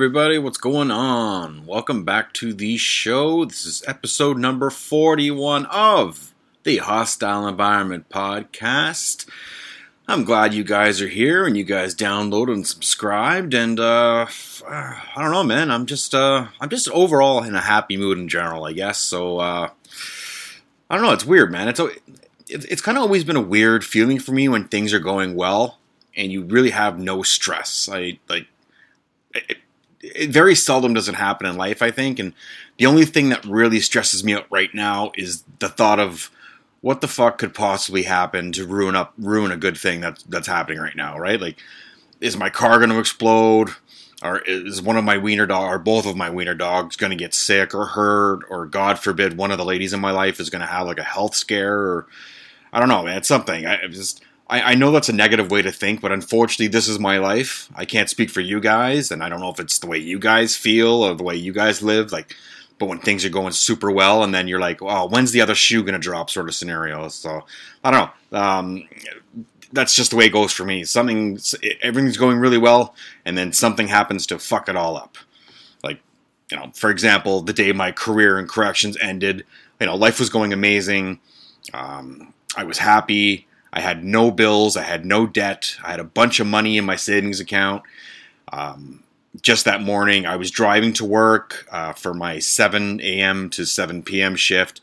Everybody, what's going on? Welcome back to the show. This is episode number 41 of the Hostile Environment Podcast. I'm glad you guys are here and you guys downloaded and subscribed and uh I don't know man, I'm just uh I'm just overall in a happy mood in general, I guess. So uh I don't know, it's weird, man. It's it's, it's kind of always been a weird feeling for me when things are going well and you really have no stress. I like it, it very seldom does it happen in life, I think. And the only thing that really stresses me out right now is the thought of what the fuck could possibly happen to ruin up ruin a good thing that's that's happening right now, right? Like, is my car going to explode? Or is one of my wiener dog or both of my wiener dogs going to get sick or hurt? Or God forbid, one of the ladies in my life is going to have like a health scare? Or I don't know, man. It's something. I just I, I know that's a negative way to think, but unfortunately, this is my life. I can't speak for you guys, and I don't know if it's the way you guys feel or the way you guys live. Like, but when things are going super well, and then you're like, "Oh, when's the other shoe to drop?" Sort of scenario. So I don't know. Um, that's just the way it goes for me. Something, everything's going really well, and then something happens to fuck it all up. Like, you know, for example, the day my career in corrections ended, you know, life was going amazing. Um, I was happy. I had no bills. I had no debt. I had a bunch of money in my savings account. Um, just that morning, I was driving to work uh, for my 7 a.m. to 7 p.m. shift.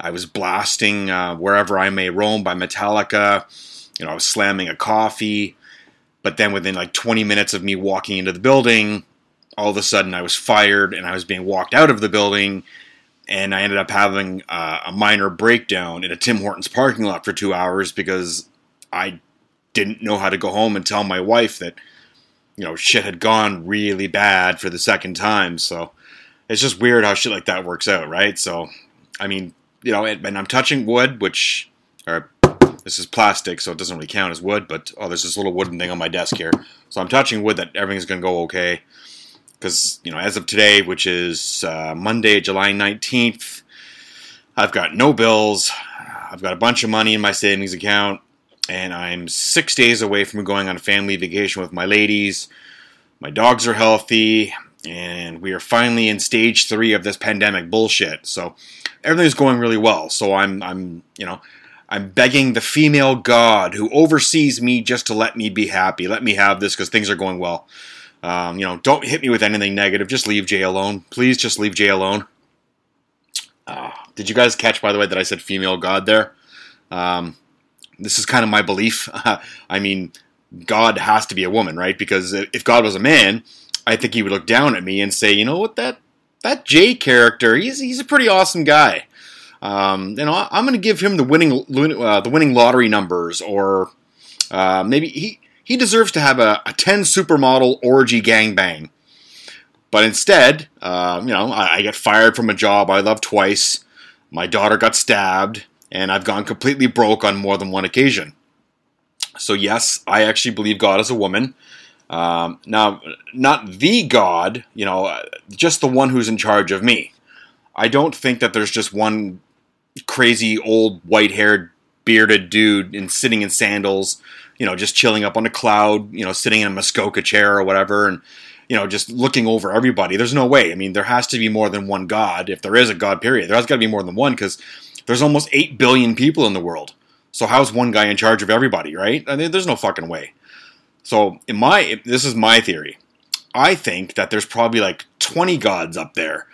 I was blasting uh, Wherever I May Roam by Metallica. You know, I was slamming a coffee. But then within like 20 minutes of me walking into the building, all of a sudden I was fired and I was being walked out of the building and I ended up having uh, a minor breakdown in a Tim Hortons parking lot for two hours because I didn't know how to go home and tell my wife that you know shit had gone really bad for the second time. So it's just weird how shit like that works out, right? So I mean, you know, and I'm touching wood, which or this is plastic, so it doesn't really count as wood. But oh, there's this little wooden thing on my desk here, so I'm touching wood that everything's gonna go okay because you know as of today, which is uh, Monday, July nineteenth, I've got no bills. I've got a bunch of money in my savings account, and I'm six days away from going on a family vacation with my ladies. My dogs are healthy, and we are finally in stage three of this pandemic bullshit. So everything's going really well. So I'm, I'm, you know, I'm begging the female god who oversees me just to let me be happy, let me have this because things are going well. Um, you know, don't hit me with anything negative. Just leave Jay alone. Please just leave Jay alone. Uh, did you guys catch, by the way, that I said female god there? Um, this is kind of my belief. I mean, God has to be a woman, right? Because if God was a man, I think he would look down at me and say, you know what, that that Jay character, he's he's a pretty awesome guy. Um, you know, I'm going to give him the winning uh, the winning lottery numbers, or uh, maybe he he deserves to have a, a 10 supermodel orgy gangbang. But instead, uh, you know, I, I get fired from a job I love twice, my daughter got stabbed, and I've gone completely broke on more than one occasion. So, yes, I actually believe God is a woman. Um, now, not the God, you know, just the one who's in charge of me. I don't think that there's just one crazy old white haired bearded dude and sitting in sandals you know, just chilling up on a cloud, you know, sitting in a Muskoka chair or whatever, and you know, just looking over everybody. There's no way. I mean, there has to be more than one God. If there is a God, period, there has got to be more than one because there's almost eight billion people in the world. So how's one guy in charge of everybody, right? I mean, there's no fucking way. So in my, this is my theory. I think that there's probably like 20 gods up there,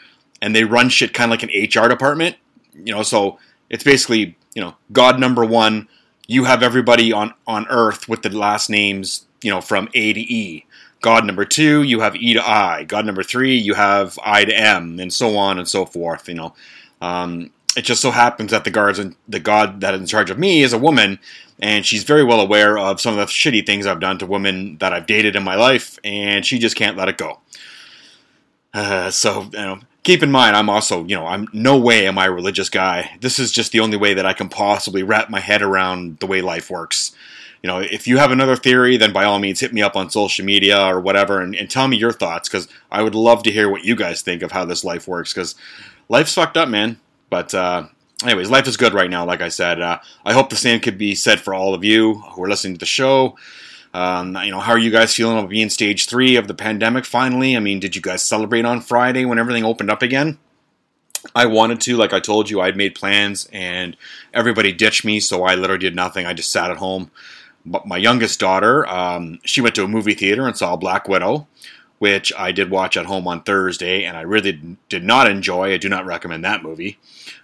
and they run shit kind of like an HR department. You know, so it's basically you know God number one you have everybody on on Earth with the last names, you know, from A to E. God number two, you have E to I. God number three, you have I to M, and so on and so forth. You know, um, it just so happens that the guards and the God that is in charge of me is a woman, and she's very well aware of some of the shitty things I've done to women that I've dated in my life, and she just can't let it go. Uh, so you know, keep in mind, I'm also, you know, I'm no way am I a religious guy. This is just the only way that I can possibly wrap my head around the way life works. You know, if you have another theory, then by all means hit me up on social media or whatever and, and tell me your thoughts because I would love to hear what you guys think of how this life works because life's fucked up, man. But, uh, anyways, life is good right now, like I said. Uh, I hope the same could be said for all of you who are listening to the show. Um, you know, how are you guys feeling about being stage three of the pandemic finally? I mean, did you guys celebrate on Friday when everything opened up again? I wanted to, like I told you, I'd made plans and everybody ditched me, so I literally did nothing. I just sat at home. But my youngest daughter, um, she went to a movie theater and saw Black Widow, which I did watch at home on Thursday, and I really did not enjoy. I do not recommend that movie.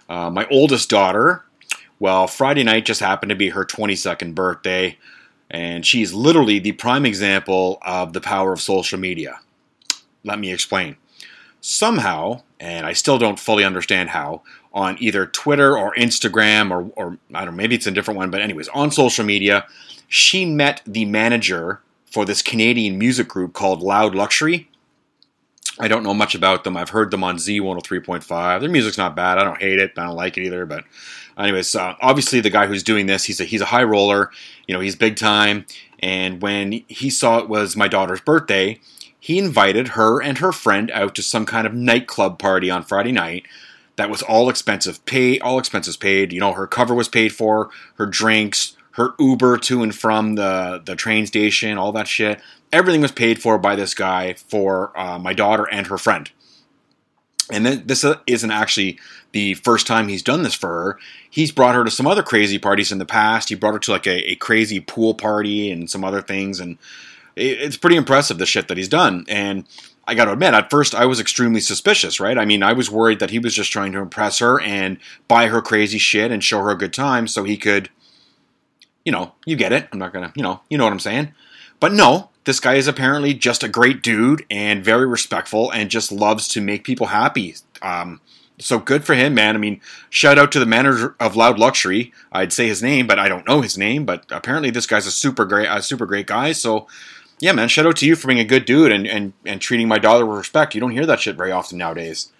Uh, my oldest daughter, well, Friday night just happened to be her 22nd birthday, and she's literally the prime example of the power of social media. Let me explain. Somehow, and I still don't fully understand how, on either Twitter or Instagram or, or I don't know, maybe it's a different one, but anyways, on social media, she met the manager for this Canadian music group called Loud Luxury. I don't know much about them. I've heard them on Z103.5. Their music's not bad. I don't hate it. I don't like it either. But, anyways, uh, obviously the guy who's doing this, he's a he's a high roller. You know, he's big time. And when he saw it was my daughter's birthday, he invited her and her friend out to some kind of nightclub party on Friday night. That was all expensive paid, all expenses paid. You know, her cover was paid for, her drinks, her Uber to and from the the train station, all that shit. Everything was paid for by this guy for uh, my daughter and her friend. And then this uh, isn't actually the first time he's done this for her. He's brought her to some other crazy parties in the past. He brought her to like a, a crazy pool party and some other things, and it, it's pretty impressive the shit that he's done. And I got to admit, at first I was extremely suspicious, right? I mean, I was worried that he was just trying to impress her and buy her crazy shit and show her a good time so he could, you know, you get it. I'm not gonna, you know, you know what I'm saying. But no, this guy is apparently just a great dude and very respectful and just loves to make people happy. Um, so good for him, man. I mean, shout out to the manager of Loud Luxury. I'd say his name, but I don't know his name. But apparently, this guy's a super great, a super great guy. So, yeah, man, shout out to you for being a good dude and and, and treating my daughter with respect. You don't hear that shit very often nowadays.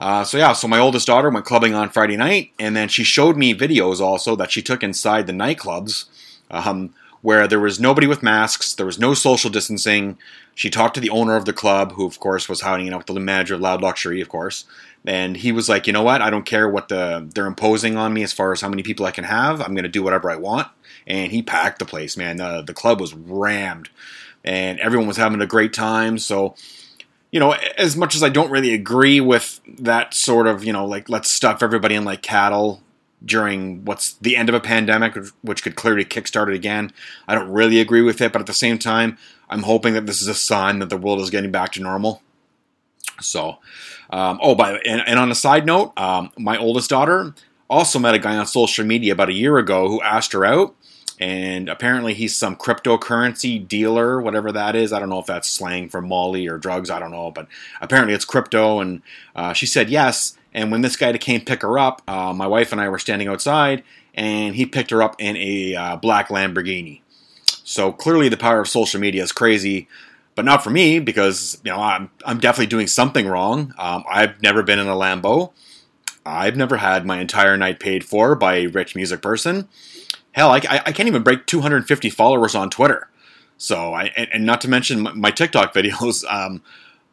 Uh, so yeah, so my oldest daughter went clubbing on Friday night, and then she showed me videos also that she took inside the nightclubs. Um, where there was nobody with masks, there was no social distancing. She talked to the owner of the club, who of course was hanging out with the manager of Loud Luxury, of course, and he was like, you know what, I don't care what the they're imposing on me as far as how many people I can have. I'm going to do whatever I want. And he packed the place, man. The, the club was rammed, and everyone was having a great time. So you know, as much as I don't really agree with that sort of, you know, like let's stuff everybody in like cattle during what's the end of a pandemic, which could clearly kickstart it again. I don't really agree with it, but at the same time, I'm hoping that this is a sign that the world is getting back to normal. So, um, oh, by and, and, on a side note, um, my oldest daughter also met a guy on social media about a year ago who asked her out, and apparently he's some cryptocurrency dealer, whatever that is. I don't know if that's slang for Molly or drugs. I don't know, but apparently it's crypto, and uh, she said yes and when this guy came pick her up, uh, my wife and I were standing outside, and he picked her up in a uh, black Lamborghini. So clearly, the power of social media is crazy, but not for me because you know I'm I'm definitely doing something wrong. Um, I've never been in a Lambo. I've never had my entire night paid for by a rich music person. Hell, I, I can't even break 250 followers on Twitter. So I and, and not to mention my, my TikTok videos. Um,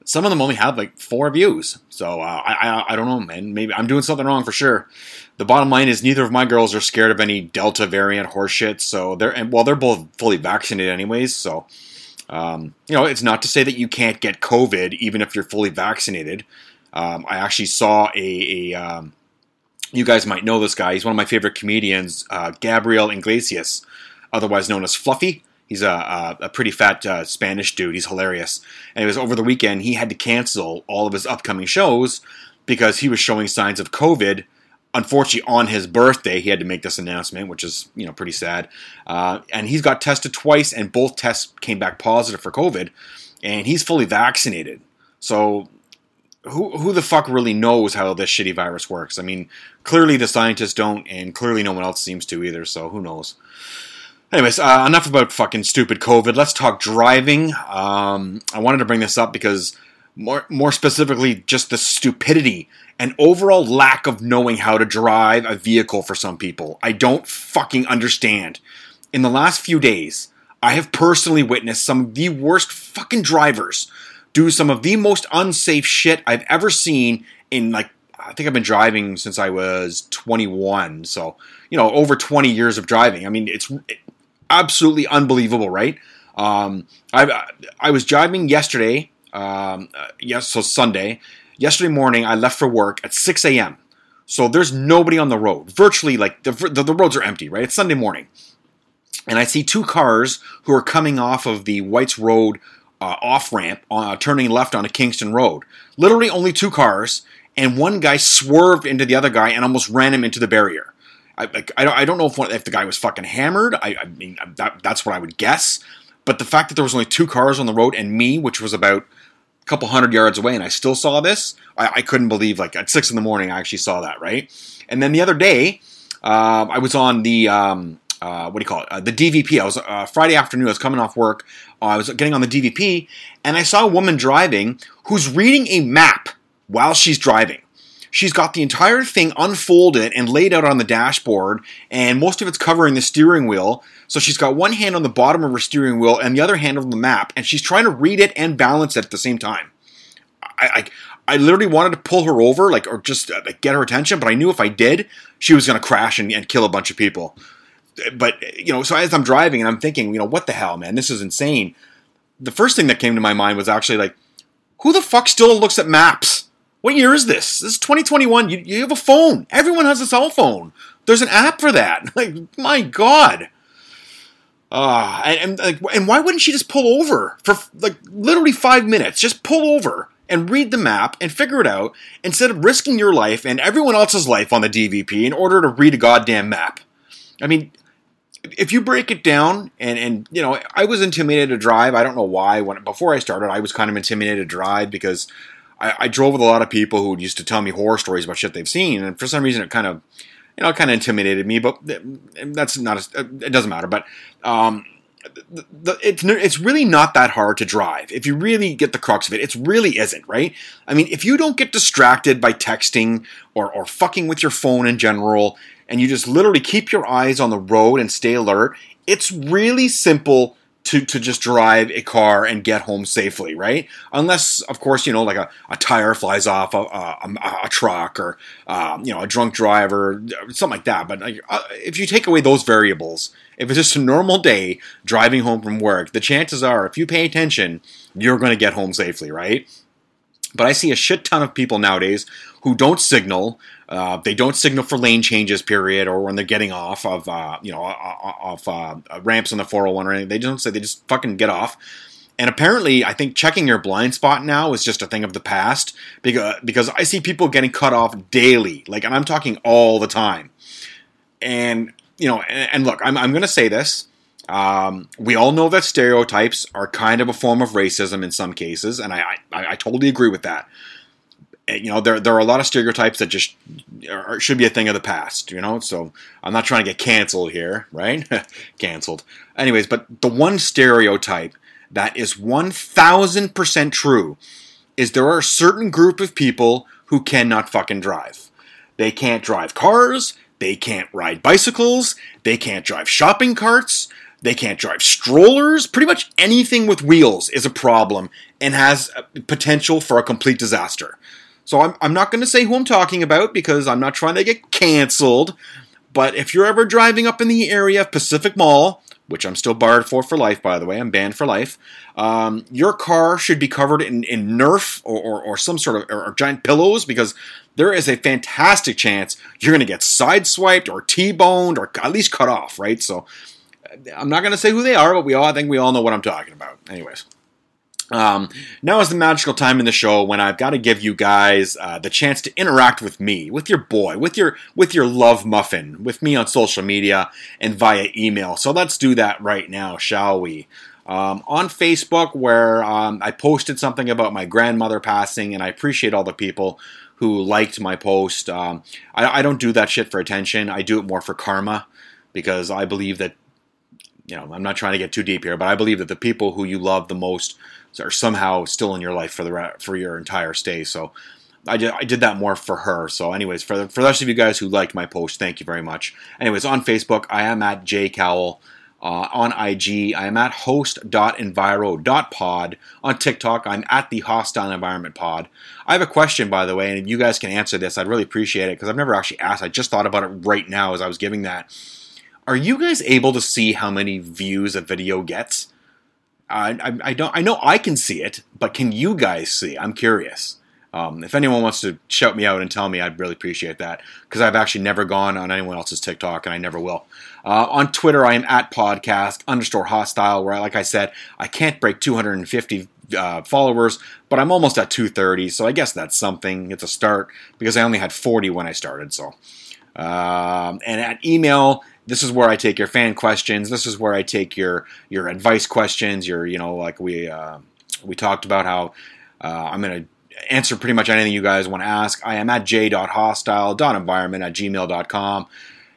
some of them only have like four views. So uh, I, I, I don't know, man. Maybe I'm doing something wrong for sure. The bottom line is neither of my girls are scared of any Delta variant horseshit. So they're and well, they're both fully vaccinated anyways. So um, you know, it's not to say that you can't get COVID even if you're fully vaccinated. Um, I actually saw a, a um, you guys might know this guy. He's one of my favorite comedians, uh, Gabriel Iglesias, otherwise known as Fluffy. He's a, a, a pretty fat uh, Spanish dude. He's hilarious. And it was over the weekend, he had to cancel all of his upcoming shows because he was showing signs of COVID. Unfortunately, on his birthday, he had to make this announcement, which is you know pretty sad. Uh, and he's got tested twice, and both tests came back positive for COVID. And he's fully vaccinated. So who who the fuck really knows how this shitty virus works? I mean, clearly the scientists don't, and clearly no one else seems to either. So who knows? Anyways, uh, enough about fucking stupid COVID. Let's talk driving. Um, I wanted to bring this up because more more specifically, just the stupidity and overall lack of knowing how to drive a vehicle for some people. I don't fucking understand. In the last few days, I have personally witnessed some of the worst fucking drivers do some of the most unsafe shit I've ever seen in like I think I've been driving since I was 21, so you know over 20 years of driving. I mean, it's absolutely unbelievable, right? Um, I I was driving yesterday. Um, yes, so Sunday. Yesterday morning, I left for work at 6 a.m. So there's nobody on the road. Virtually, like the, the, the roads are empty, right? It's Sunday morning, and I see two cars who are coming off of the Whites Road uh, off ramp, uh, turning left onto Kingston Road. Literally, only two cars, and one guy swerved into the other guy and almost ran him into the barrier. I, like, I, don't, I don't know if, if the guy was fucking hammered. I, I mean, that, that's what I would guess. But the fact that there was only two cars on the road and me, which was about a couple hundred yards away, and I still saw this, I, I couldn't believe. Like at six in the morning, I actually saw that. Right, and then the other day, uh, I was on the um, uh, what do you call it? Uh, the DVP. I was uh, Friday afternoon. I was coming off work. Uh, I was getting on the DVP, and I saw a woman driving who's reading a map while she's driving. She's got the entire thing unfolded and laid out on the dashboard, and most of it's covering the steering wheel. So she's got one hand on the bottom of her steering wheel and the other hand on the map, and she's trying to read it and balance it at the same time. I, I, I literally wanted to pull her over, like, or just uh, like, get her attention, but I knew if I did, she was going to crash and, and kill a bunch of people. But you know, so as I'm driving and I'm thinking, you know, what the hell, man, this is insane. The first thing that came to my mind was actually like, who the fuck still looks at maps? What year is this? This is 2021. You, you have a phone. Everyone has a cell phone. There's an app for that. Like, my God. Uh, and, and, and why wouldn't she just pull over for like literally five minutes? Just pull over and read the map and figure it out instead of risking your life and everyone else's life on the DVP in order to read a goddamn map. I mean, if you break it down and and you know, I was intimidated to drive. I don't know why. When before I started, I was kind of intimidated to drive because I, I drove with a lot of people who used to tell me horror stories about shit they've seen, and for some reason, it kind of you know, kind of intimidated me, but that's not, a, it doesn't matter. But, um, the, the, it's it's really not that hard to drive if you really get the crux of it. It really isn't, right? I mean, if you don't get distracted by texting or or fucking with your phone in general, and you just literally keep your eyes on the road and stay alert, it's really simple to, to just drive a car and get home safely, right? Unless, of course, you know, like a, a tire flies off a, a, a truck or, um, you know, a drunk driver, something like that. But like, uh, if you take away those variables, if it's just a normal day driving home from work, the chances are, if you pay attention, you're going to get home safely, right? But I see a shit ton of people nowadays who don't signal. Uh, they don't signal for lane changes, period, or when they're getting off of uh, you know off uh, ramps on the 401 or anything. They don't say they just fucking get off. And apparently, I think checking your blind spot now is just a thing of the past because because I see people getting cut off daily, like, and I'm talking all the time. And you know, and, and look, I'm I'm to say this. Um, we all know that stereotypes are kind of a form of racism in some cases, and I, I, I totally agree with that. You know, there, there are a lot of stereotypes that just are, should be a thing of the past, you know, so I'm not trying to get canceled here, right? canceled. Anyways, but the one stereotype that is 1000% true is there are a certain group of people who cannot fucking drive. They can't drive cars, they can't ride bicycles, they can't drive shopping carts, they can't drive strollers. Pretty much anything with wheels is a problem and has potential for a complete disaster. So I'm, I'm not going to say who I'm talking about because I'm not trying to get canceled. But if you're ever driving up in the area of Pacific Mall, which I'm still barred for for life, by the way, I'm banned for life. Um, your car should be covered in, in Nerf or, or, or some sort of or, or giant pillows because there is a fantastic chance you're going to get sideswiped or T-boned or at least cut off, right? So I'm not going to say who they are, but we all I think we all know what I'm talking about. Anyways. Um, now is the magical time in the show when I've got to give you guys uh, the chance to interact with me, with your boy, with your with your love muffin, with me on social media and via email. So let's do that right now, shall we? Um, on Facebook, where um, I posted something about my grandmother passing, and I appreciate all the people who liked my post. Um, I, I don't do that shit for attention. I do it more for karma because I believe that you know, I'm not trying to get too deep here, but I believe that the people who you love the most are somehow still in your life for the for your entire stay. So I did, I did that more for her. So, anyways, for the, for the rest of you guys who liked my post, thank you very much. Anyways, on Facebook, I am at J Cowell. Uh, on IG, I am at host.enviro.pod. On TikTok, I'm at the Hostile Environment Pod. I have a question, by the way, and if you guys can answer this. I'd really appreciate it because I've never actually asked. I just thought about it right now as I was giving that are you guys able to see how many views a video gets? I, I, I don't. I know I can see it, but can you guys see? I'm curious. Um, if anyone wants to shout me out and tell me, I'd really appreciate that because I've actually never gone on anyone else's TikTok and I never will. Uh, on Twitter, I am at podcast underscore hostile, where, like I said, I can't break 250 uh, followers, but I'm almost at 230, so I guess that's something. It's a start because I only had 40 when I started. So, um, and at email, this is where I take your fan questions. This is where I take your your advice questions. Your you know like we uh, we talked about how uh, I'm to answer pretty much anything you guys want to ask. I am at j.hostile.environment at gmail.com.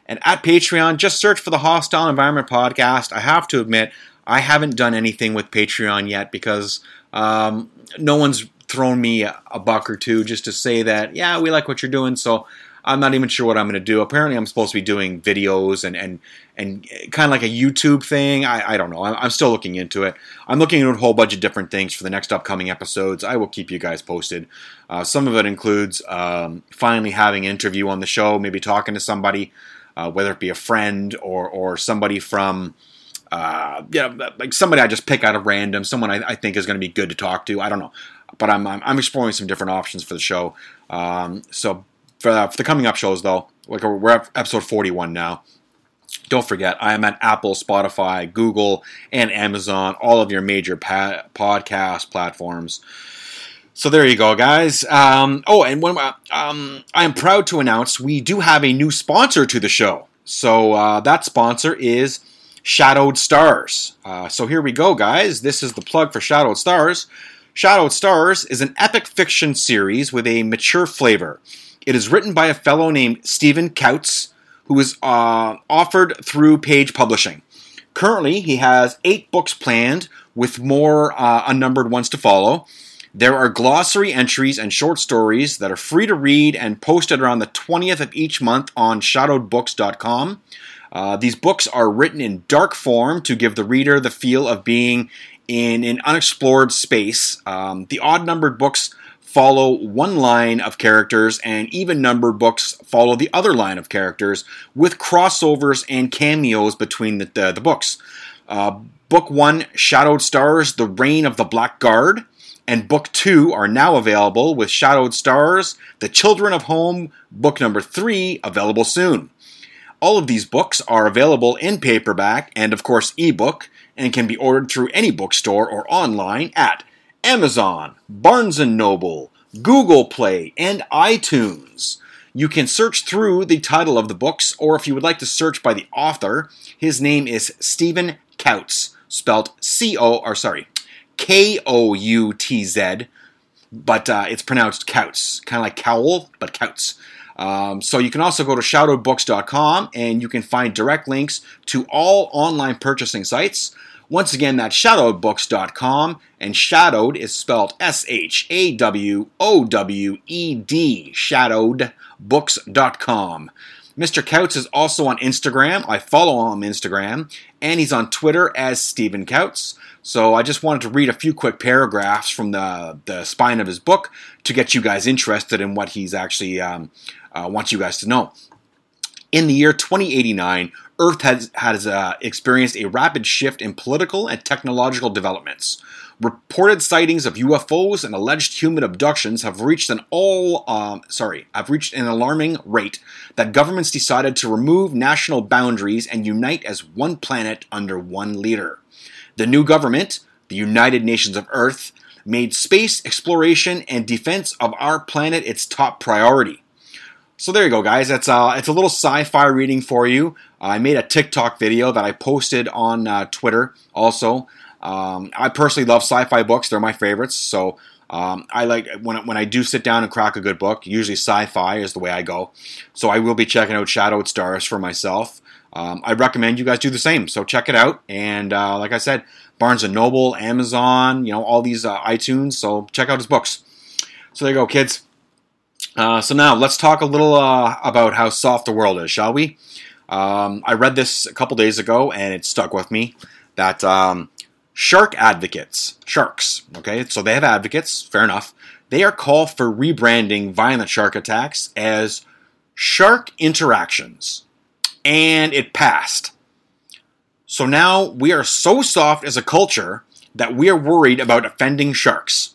And at Patreon, just search for the Hostile Environment Podcast. I have to admit, I haven't done anything with Patreon yet because um, no one's thrown me a buck or two just to say that, yeah, we like what you're doing. So I'm not even sure what I'm going to do. Apparently, I'm supposed to be doing videos and and and kind of like a YouTube thing. I, I don't know. I'm, I'm, still looking into it. I'm looking at a whole bunch of different things for the next upcoming episodes. I will keep you guys posted. Uh, some of it includes um, finally having an interview on the show, maybe talking to somebody, uh, whether it be a friend or or somebody from. Uh, yeah, like somebody I just pick out of random, someone I, I think is going to be good to talk to. I don't know, but I'm, I'm, I'm exploring some different options for the show. Um, so for, uh, for the coming up shows, though, like we're at episode 41 now. Don't forget, I am at Apple, Spotify, Google, and Amazon, all of your major pa- podcast platforms. So there you go, guys. Um, oh, and when, um, I am proud to announce we do have a new sponsor to the show. So uh, that sponsor is Shadowed Stars. Uh, so here we go, guys. This is the plug for Shadowed Stars. Shadowed Stars is an epic fiction series with a mature flavor. It is written by a fellow named Stephen Koutz, who is uh, offered through Page Publishing. Currently, he has eight books planned, with more uh, unnumbered ones to follow. There are glossary entries and short stories that are free to read and posted around the 20th of each month on shadowedbooks.com. Uh, these books are written in dark form to give the reader the feel of being in an unexplored space. Um, the odd numbered books follow one line of characters, and even numbered books follow the other line of characters, with crossovers and cameos between the, the, the books. Uh, book 1, Shadowed Stars, The Reign of the Black Guard, and Book 2 are now available with Shadowed Stars, The Children of Home, Book number 3, available soon. All of these books are available in paperback and, of course, ebook, and can be ordered through any bookstore or online at Amazon, Barnes & Noble, Google Play, and iTunes. You can search through the title of the books, or if you would like to search by the author, his name is Stephen Koutz, spelled C O or sorry, K O U T Z, but uh, it's pronounced Kautz, kind of like cowl, but Kautz. Um, so you can also go to shadowbooks.com and you can find direct links to all online purchasing sites. Once again, that's shadowedbooks.com, and shadowed is spelled S H A W O W E D, shadowedbooks.com. Mr. Koutz is also on Instagram. I follow him on Instagram, and he's on Twitter as Stephen Koutz. So I just wanted to read a few quick paragraphs from the, the spine of his book to get you guys interested in what he's actually um, uh, wants you guys to know. In the year 2089, Earth has, has uh, experienced a rapid shift in political and technological developments. Reported sightings of UFOs and alleged human abductions have reached an all um, sorry have reached an alarming rate that governments decided to remove national boundaries and unite as one planet under one leader. The new government, the United Nations of Earth, made space exploration and defense of our planet its top priority. So there you go, guys. That's uh, it's a little sci-fi reading for you. I made a TikTok video that I posted on uh, Twitter. Also, um, I personally love sci-fi books; they're my favorites. So um, I like when when I do sit down and crack a good book. Usually, sci-fi is the way I go. So I will be checking out Shadowed Stars for myself. Um, I recommend you guys do the same. So check it out. And uh, like I said, Barnes and Noble, Amazon, you know, all these uh, iTunes. So check out his books. So there you go, kids. Uh, so now let's talk a little uh, about how soft the world is, shall we? Um, I read this a couple days ago and it stuck with me that um, shark advocates, sharks, okay, so they have advocates, fair enough. They are called for rebranding violent shark attacks as shark interactions. And it passed. So now we are so soft as a culture that we are worried about offending sharks.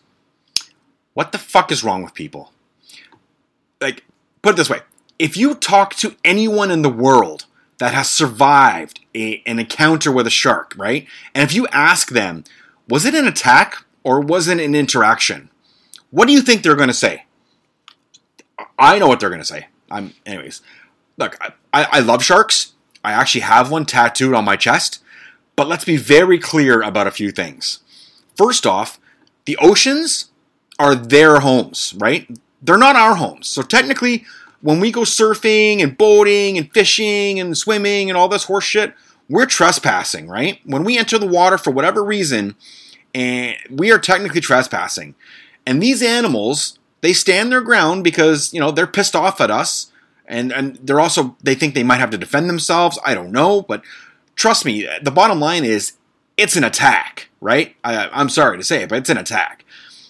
What the fuck is wrong with people? Like, put it this way if you talk to anyone in the world that has survived a, an encounter with a shark, right? And if you ask them, was it an attack or was it an interaction? What do you think they're going to say? I know what they're going to say. I'm, anyways. Look, I, I love sharks. I actually have one tattooed on my chest. But let's be very clear about a few things. First off, the oceans are their homes, right? They're not our homes. So technically, when we go surfing and boating and fishing and swimming and all this horse shit, we're trespassing, right? When we enter the water for whatever reason, and we are technically trespassing. And these animals, they stand their ground because, you know, they're pissed off at us. And, and they're also, they think they might have to defend themselves. I don't know. But trust me, the bottom line is it's an attack, right? I, I'm sorry to say it, but it's an attack.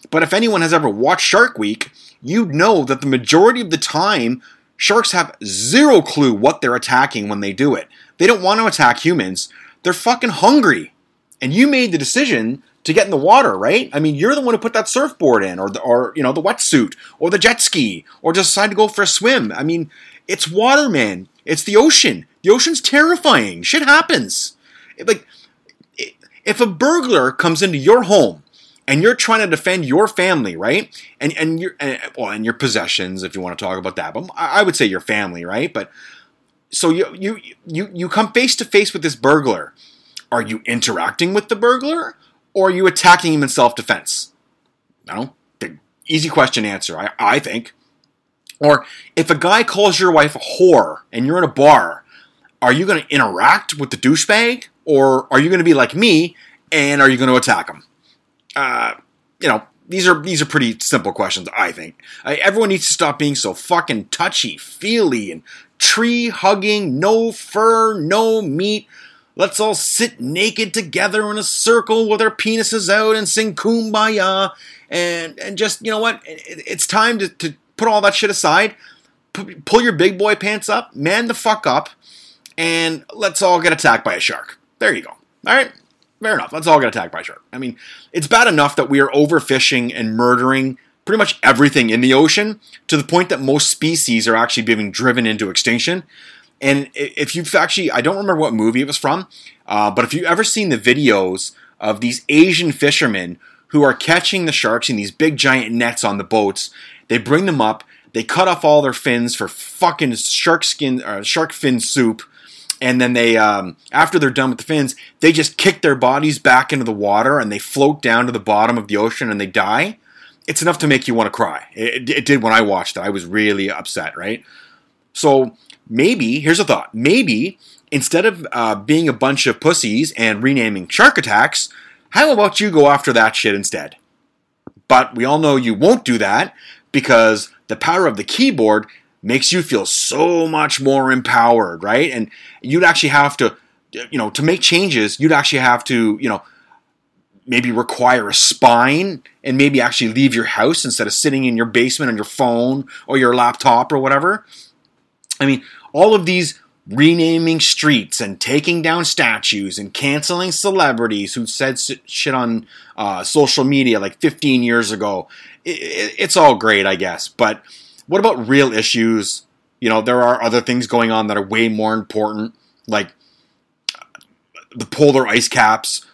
But if anyone has ever watched Shark Week, you'd know that the majority of the time, sharks have zero clue what they're attacking when they do it. They don't want to attack humans. They're fucking hungry. And you made the decision to get in the water, right? I mean, you're the one who put that surfboard in, or the, or you know the wetsuit, or the jet ski, or just decide to go for a swim. I mean, it's water, man. It's the ocean. The ocean's terrifying. Shit happens. Like, if a burglar comes into your home and you're trying to defend your family, right? And and your and, well, and your possessions, if you want to talk about that, but I would say your family, right? But so you you you you come face to face with this burglar. Are you interacting with the burglar, or are you attacking him in self defense? No, easy question answer. I I think. Or if a guy calls your wife a whore and you're in a bar, are you going to interact with the douchebag, or are you going to be like me and are you going to attack him? Uh, you know, these are these are pretty simple questions. I think everyone needs to stop being so fucking touchy feely and tree hugging. No fur, no meat. Let's all sit naked together in a circle with our penises out and sing kumbaya. And, and just, you know what? it's time to, to put all that shit aside. P- pull your big boy pants up, man the fuck up, and let's all get attacked by a shark. There you go. All right? Fair enough. Let's all get attacked by shark. I mean, it's bad enough that we are overfishing and murdering pretty much everything in the ocean to the point that most species are actually being driven into extinction. And if you've actually, I don't remember what movie it was from, uh, but if you've ever seen the videos of these Asian fishermen who are catching the sharks in these big giant nets on the boats, they bring them up, they cut off all their fins for fucking shark skin, uh, shark fin soup, and then they, um, after they're done with the fins, they just kick their bodies back into the water and they float down to the bottom of the ocean and they die. It's enough to make you want to cry. It, it did when I watched it. I was really upset, right? So maybe, here's a thought maybe instead of uh, being a bunch of pussies and renaming shark attacks, how about you go after that shit instead? But we all know you won't do that because the power of the keyboard makes you feel so much more empowered, right? And you'd actually have to, you know, to make changes, you'd actually have to, you know, maybe require a spine and maybe actually leave your house instead of sitting in your basement on your phone or your laptop or whatever. I mean, all of these renaming streets and taking down statues and canceling celebrities who said shit on uh, social media like 15 years ago. it's all great, I guess. But what about real issues? You know, there are other things going on that are way more important, like uh, the polar ice caps,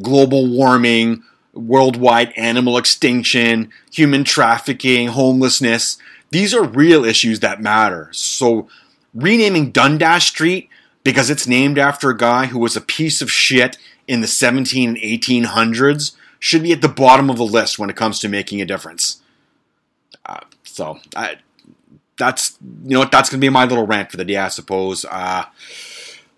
global warming, worldwide animal extinction, human trafficking, homelessness. These are real issues that matter. So renaming Dundas Street because it's named after a guy who was a piece of shit in the 17 and 1800s should be at the bottom of the list when it comes to making a difference. So I, that's you know that's gonna be my little rant for the day, I suppose. Uh,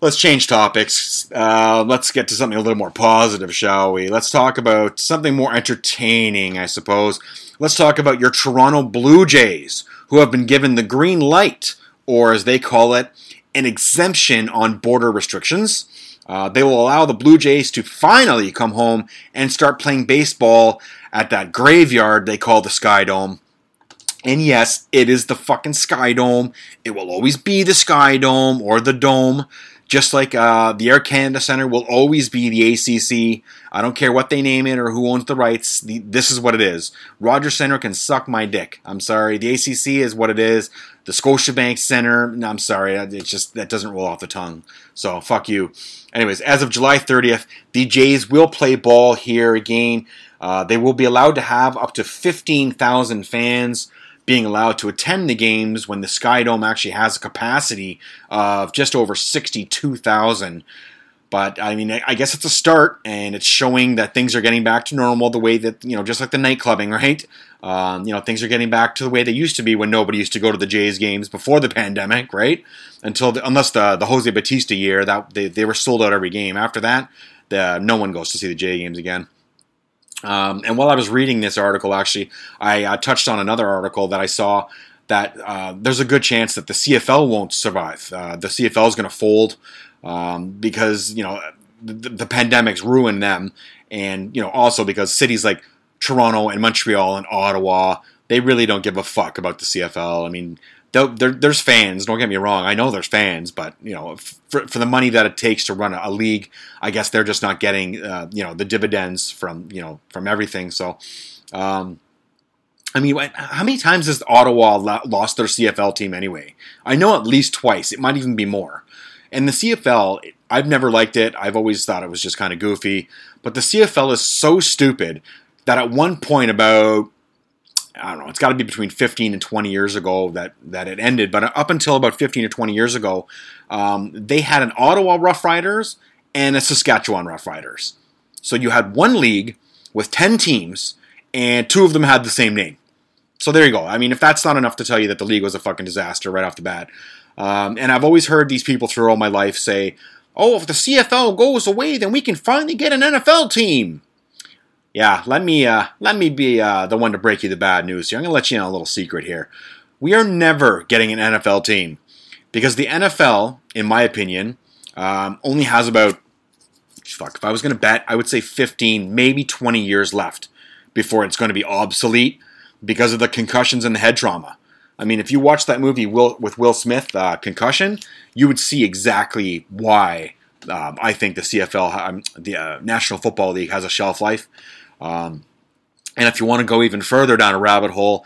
let's change topics. Uh, let's get to something a little more positive, shall we? Let's talk about something more entertaining, I suppose. Let's talk about your Toronto Blue Jays, who have been given the green light or as they call it, an exemption on border restrictions. Uh, they will allow the Blue Jays to finally come home and start playing baseball at that graveyard they call the Sky Dome. And yes, it is the fucking Sky Dome. It will always be the Sky Dome or the Dome. just like uh, the Air Canada Centre will always be the ACC. I don't care what they name it or who owns the rights. The, this is what it is. Rogers Centre can suck my dick. I'm sorry. The ACC is what it is. The Scotiabank Centre, no, I'm sorry. It just that doesn't roll off the tongue. So fuck you. Anyways, as of July 30th, the Jays will play ball here again. Uh, they will be allowed to have up to 15,000 fans being allowed to attend the games when the Sky Dome actually has a capacity of just over 62,000. But I mean, I guess it's a start, and it's showing that things are getting back to normal the way that, you know, just like the night clubbing, right? Um, you know, things are getting back to the way they used to be when nobody used to go to the Jays games before the pandemic, right? Until the, unless the the Jose Bautista year, that they, they were sold out every game. After that, the, no one goes to see the Jay games again. Um, and while I was reading this article, actually, I uh, touched on another article that I saw that uh, there's a good chance that the CFL won't survive. Uh, the CFL is going to fold um, because you know the, the, pandemic's ruined them, and you know also because cities like Toronto and Montreal and Ottawa they really don't give a fuck about the CFL. I mean, there, there's fans. Don't get me wrong. I know there's fans, but you know, for, for the money that it takes to run a, a league, I guess they're just not getting uh, you know the dividends from you know from everything. So, um, I mean, how many times has Ottawa lost their CFL team anyway? I know at least twice. It might even be more. And the CFL, I've never liked it. I've always thought it was just kind of goofy. But the CFL is so stupid that at one point about I don't know, it's got to be between 15 and 20 years ago that, that it ended. But up until about 15 or 20 years ago, um, they had an Ottawa Rough Riders and a Saskatchewan Rough Riders. So you had one league with 10 teams, and two of them had the same name. So there you go. I mean, if that's not enough to tell you that the league was a fucking disaster right off the bat. Um, and I've always heard these people through all my life say, oh, if the CFL goes away, then we can finally get an NFL team yeah, let me uh, let me be uh, the one to break you the bad news here. I'm gonna let you in on a little secret here. We are never getting an NFL team because the NFL, in my opinion, um, only has about fuck. If I was gonna bet, I would say 15, maybe 20 years left before it's going to be obsolete because of the concussions and the head trauma. I mean, if you watch that movie Will, with Will Smith, uh, Concussion, you would see exactly why um, I think the CFL, um, the uh, National Football League, has a shelf life. Um, and if you want to go even further down a rabbit hole,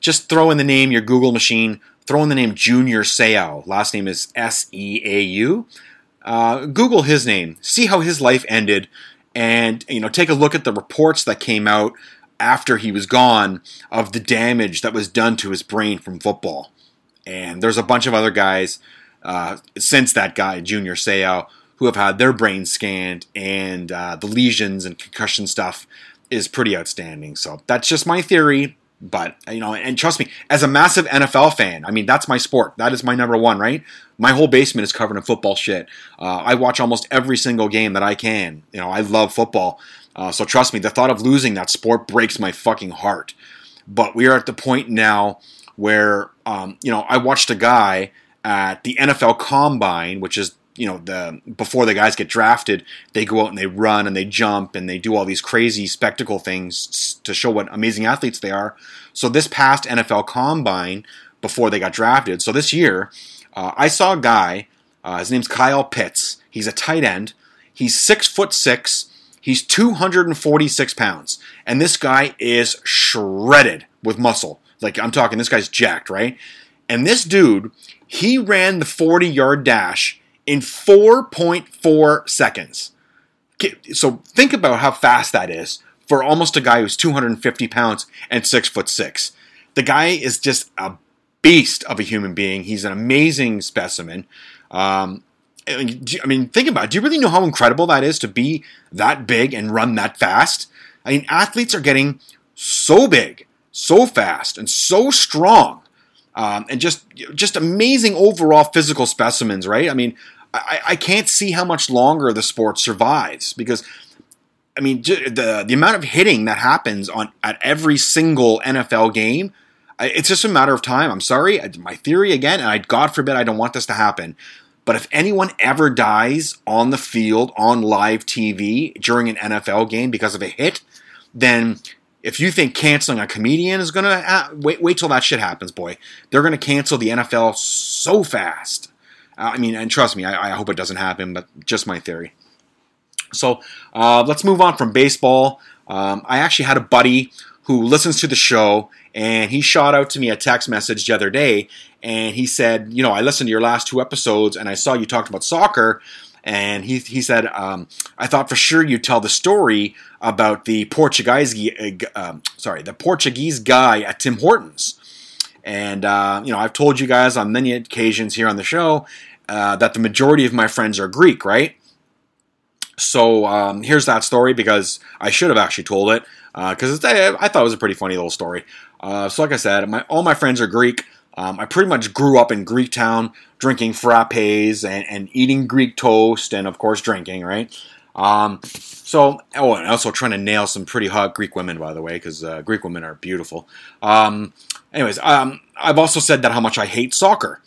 just throw in the name, your Google machine, throw in the name Junior Seau. Last name is S E A U. Uh, Google his name, see how his life ended, and you know take a look at the reports that came out after he was gone of the damage that was done to his brain from football. And there's a bunch of other guys uh, since that guy, Junior Seau, who have had their brains scanned and uh, the lesions and concussion stuff is pretty outstanding. So that's just my theory. But you know, and trust me, as a massive NFL fan, I mean that's my sport. That is my number one, right? My whole basement is covered in football shit. Uh, I watch almost every single game that I can. You know, I love football. Uh, so trust me, the thought of losing that sport breaks my fucking heart. But we are at the point now where, um, you know, I watched a guy at the NFL Combine, which is you know the before the guys get drafted, they go out and they run and they jump and they do all these crazy spectacle things to show what amazing athletes they are. So this past NFL Combine before they got drafted, so this year, uh, I saw a guy. Uh, his name's Kyle Pitts. He's a tight end. He's six foot six. He's 246 pounds, and this guy is shredded with muscle. Like I'm talking, this guy's jacked, right? And this dude, he ran the 40 yard dash in 4.4 seconds. So think about how fast that is for almost a guy who's 250 pounds and six foot six. The guy is just a beast of a human being. He's an amazing specimen. Um, I mean, think about it. Do you really know how incredible that is to be that big and run that fast? I mean, athletes are getting so big, so fast, and so strong, um, and just just amazing overall physical specimens. Right? I mean, I, I can't see how much longer the sport survives because I mean the the amount of hitting that happens on at every single NFL game. It's just a matter of time. I'm sorry, my theory again, and I, God forbid I don't want this to happen. But if anyone ever dies on the field on live TV during an NFL game because of a hit, then if you think canceling a comedian is gonna wait, wait till that shit happens, boy. They're gonna cancel the NFL so fast. I mean, and trust me, I, I hope it doesn't happen, but just my theory. So uh, let's move on from baseball. Um, I actually had a buddy who listens to the show, and he shot out to me a text message the other day, and he said, you know, I listened to your last two episodes, and I saw you talked about soccer, and he he said, um, I thought for sure you'd tell the story about the Portuguese, uh, sorry, the Portuguese guy at Tim Hortons. And uh, you know, I've told you guys on many occasions here on the show uh, that the majority of my friends are Greek, right? So um, here's that story because I should have actually told it because uh, I thought it was a pretty funny little story. Uh, so like I said, my, all my friends are Greek. Um, I pretty much grew up in Greek town, drinking frappes and, and eating Greek toast, and of course drinking. Right. Um, so, oh, and also trying to nail some pretty hot Greek women, by the way, because uh, Greek women are beautiful. Um, anyways, um, I've also said that how much I hate soccer.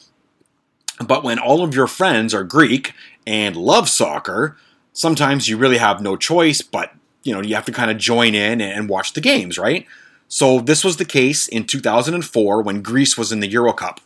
But when all of your friends are Greek and love soccer, sometimes you really have no choice, but you know you have to kind of join in and watch the games, right? So this was the case in 2004 when Greece was in the Euro Cup,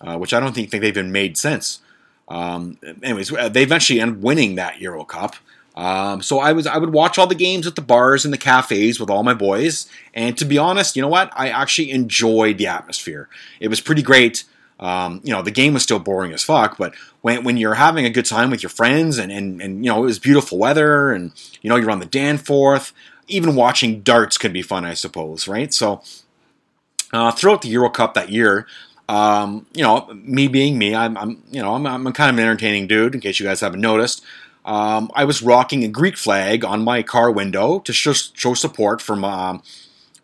uh, which I don't think they've been made since. Um, anyways, uh, they eventually end winning that Euro Cup. Um, so I was I would watch all the games at the bars and the cafes with all my boys, and to be honest, you know what? I actually enjoyed the atmosphere. It was pretty great. Um, you know, the game was still boring as fuck, but when, when you're having a good time with your friends and, and, and, you know, it was beautiful weather and, you know, you're on the Danforth, even watching darts could be fun, I suppose, right? So, uh, throughout the Euro Cup that year, um, you know, me being me, I'm, I'm you know, I'm, I'm, kind of an entertaining dude, in case you guys haven't noticed. Um, I was rocking a Greek flag on my car window to show, show support from um,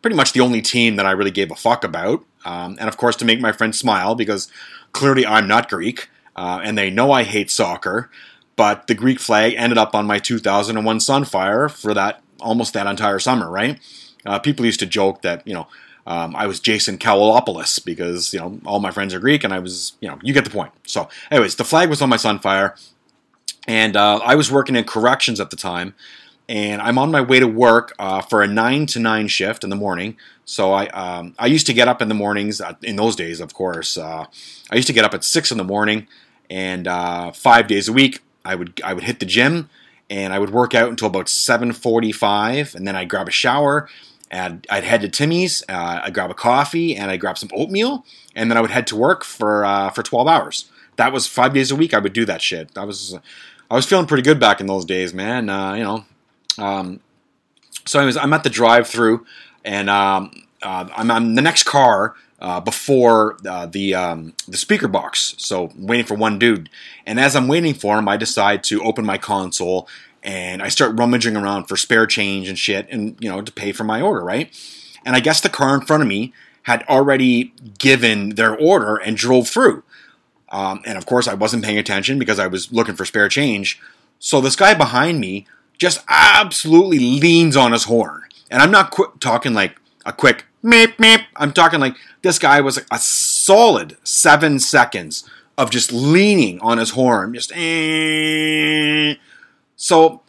pretty much the only team that I really gave a fuck about. Um, and of course, to make my friends smile, because clearly I'm not Greek, uh, and they know I hate soccer. But the Greek flag ended up on my 2001 Sunfire for that almost that entire summer, right? Uh, people used to joke that, you know, um, I was Jason Kowalopoulos because, you know, all my friends are Greek and I was, you know, you get the point. So, anyways, the flag was on my Sunfire, and uh, I was working in corrections at the time and I'm on my way to work uh, for a nine to nine shift in the morning. So I um, I used to get up in the mornings uh, in those days, of course. Uh, I used to get up at six in the morning, and uh, five days a week I would I would hit the gym, and I would work out until about seven forty five, and then I'd grab a shower. And I'd head to Timmy's. Uh, I'd grab a coffee and I'd grab some oatmeal, and then I would head to work for for twelve hours. That was five days a week. I would do that shit. I was I was feeling pretty good back in those days, man. you know, um, so, anyways, I'm at the drive-through, and um, uh, I'm on the next car uh, before uh, the um, the speaker box. So, waiting for one dude, and as I'm waiting for him, I decide to open my console and I start rummaging around for spare change and shit, and you know to pay for my order, right? And I guess the car in front of me had already given their order and drove through. Um, and of course, I wasn't paying attention because I was looking for spare change. So this guy behind me just absolutely leans on his horn. And I'm not qu- talking like a quick meep meep. I'm talking like this guy was a solid seven seconds of just leaning on his horn. Just eh. so,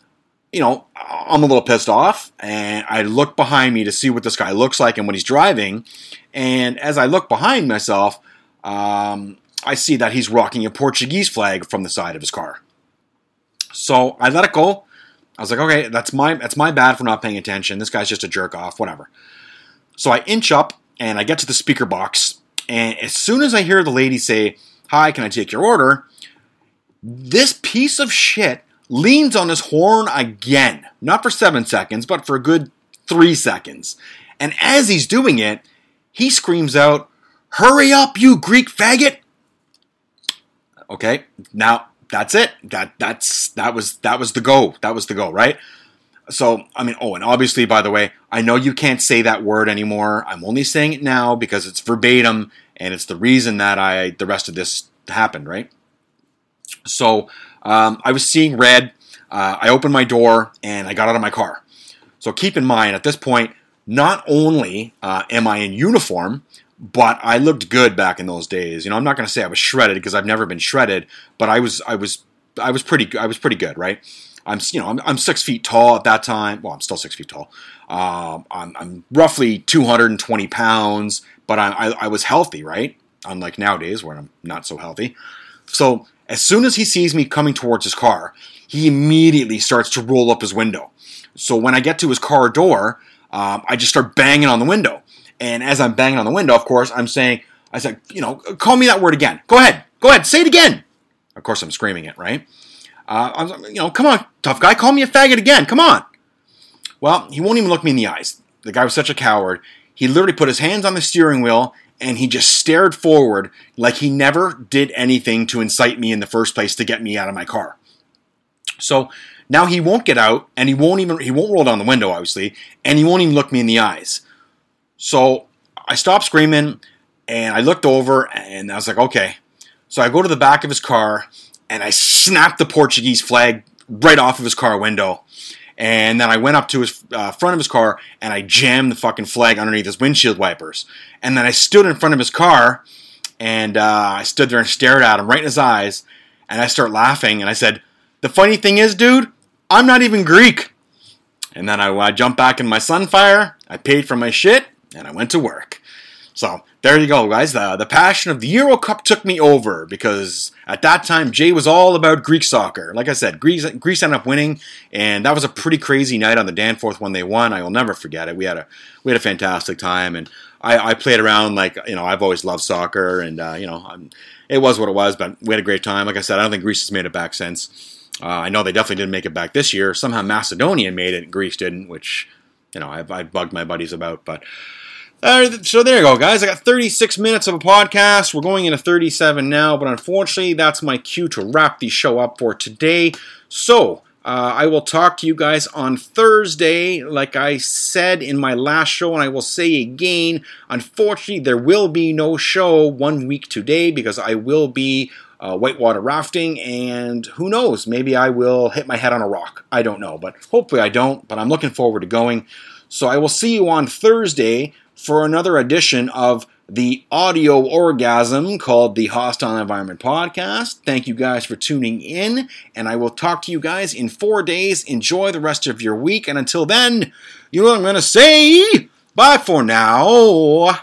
you know, I'm a little pissed off, and I look behind me to see what this guy looks like and what he's driving. And as I look behind myself, um, I see that he's rocking a Portuguese flag from the side of his car. So I let it go. I was like, okay, that's my that's my bad for not paying attention. This guy's just a jerk off, whatever. So I inch up and I get to the speaker box, and as soon as I hear the lady say, "Hi, can I take your order?" This piece of shit leans on his horn again, not for seven seconds, but for a good three seconds. And as he's doing it, he screams out, "Hurry up, you Greek faggot!" Okay, now that's it. That that's that was that was the go. That was the go, right? So, I mean, oh, and obviously, by the way, I know you can't say that word anymore. I'm only saying it now because it's verbatim and it's the reason that I the rest of this happened, right? So, um, I was seeing red. Uh, I opened my door and I got out of my car. So keep in mind, at this point, not only uh, am I in uniform, but I looked good back in those days. You know, I'm not going to say I was shredded because I've never been shredded, but I was, I was, I was pretty, I was pretty good, right? I'm, you know, I'm, I'm six feet tall at that time. Well, I'm still six feet tall. Um, I'm, I'm roughly 220 pounds, but I, I, I was healthy, right? Unlike nowadays where I'm not so healthy. So As soon as he sees me coming towards his car, he immediately starts to roll up his window. So when I get to his car door, um, I just start banging on the window. And as I'm banging on the window, of course, I'm saying, I said, you know, call me that word again. Go ahead. Go ahead. Say it again. Of course, I'm screaming it, right? Uh, I was, you know, come on, tough guy, call me a faggot again. Come on. Well, he won't even look me in the eyes. The guy was such a coward. He literally put his hands on the steering wheel and he just stared forward like he never did anything to incite me in the first place to get me out of my car. So now he won't get out and he won't even he won't roll down the window obviously and he won't even look me in the eyes. So I stopped screaming and I looked over and I was like, okay. So I go to the back of his car and I snapped the Portuguese flag right off of his car window. And then I went up to his uh, front of his car and I jammed the fucking flag underneath his windshield wipers. And then I stood in front of his car and uh, I stood there and stared at him right in his eyes. And I start laughing and I said, The funny thing is, dude, I'm not even Greek. And then I, I jumped back in my Sunfire, I paid for my shit, and I went to work. So there you go, guys. The, the passion of the Euro Cup took me over because at that time Jay was all about Greek soccer. Like I said, Greece, Greece ended up winning, and that was a pretty crazy night on the Danforth when they won. I will never forget it. We had a we had a fantastic time, and I, I played around like you know I've always loved soccer, and uh, you know I'm, it was what it was, but we had a great time. Like I said, I don't think Greece has made it back since. Uh, I know they definitely didn't make it back this year. Somehow Macedonia made it, and Greece didn't, which you know I've, I've bugged my buddies about, but. So there you go, guys. I got 36 minutes of a podcast. We're going into 37 now, but unfortunately, that's my cue to wrap the show up for today. So, uh, I will talk to you guys on Thursday, like I said in my last show, and I will say again. Unfortunately, there will be no show one week today because I will be uh, whitewater rafting, and who knows, maybe I will hit my head on a rock. I don't know, but hopefully I don't, but I'm looking forward to going. So I will see you on Thursday for another edition of the audio orgasm called the Hostile Environment Podcast. Thank you guys for tuning in, and I will talk to you guys in four days. Enjoy the rest of your week, and until then, you know what I'm going to say? Bye for now.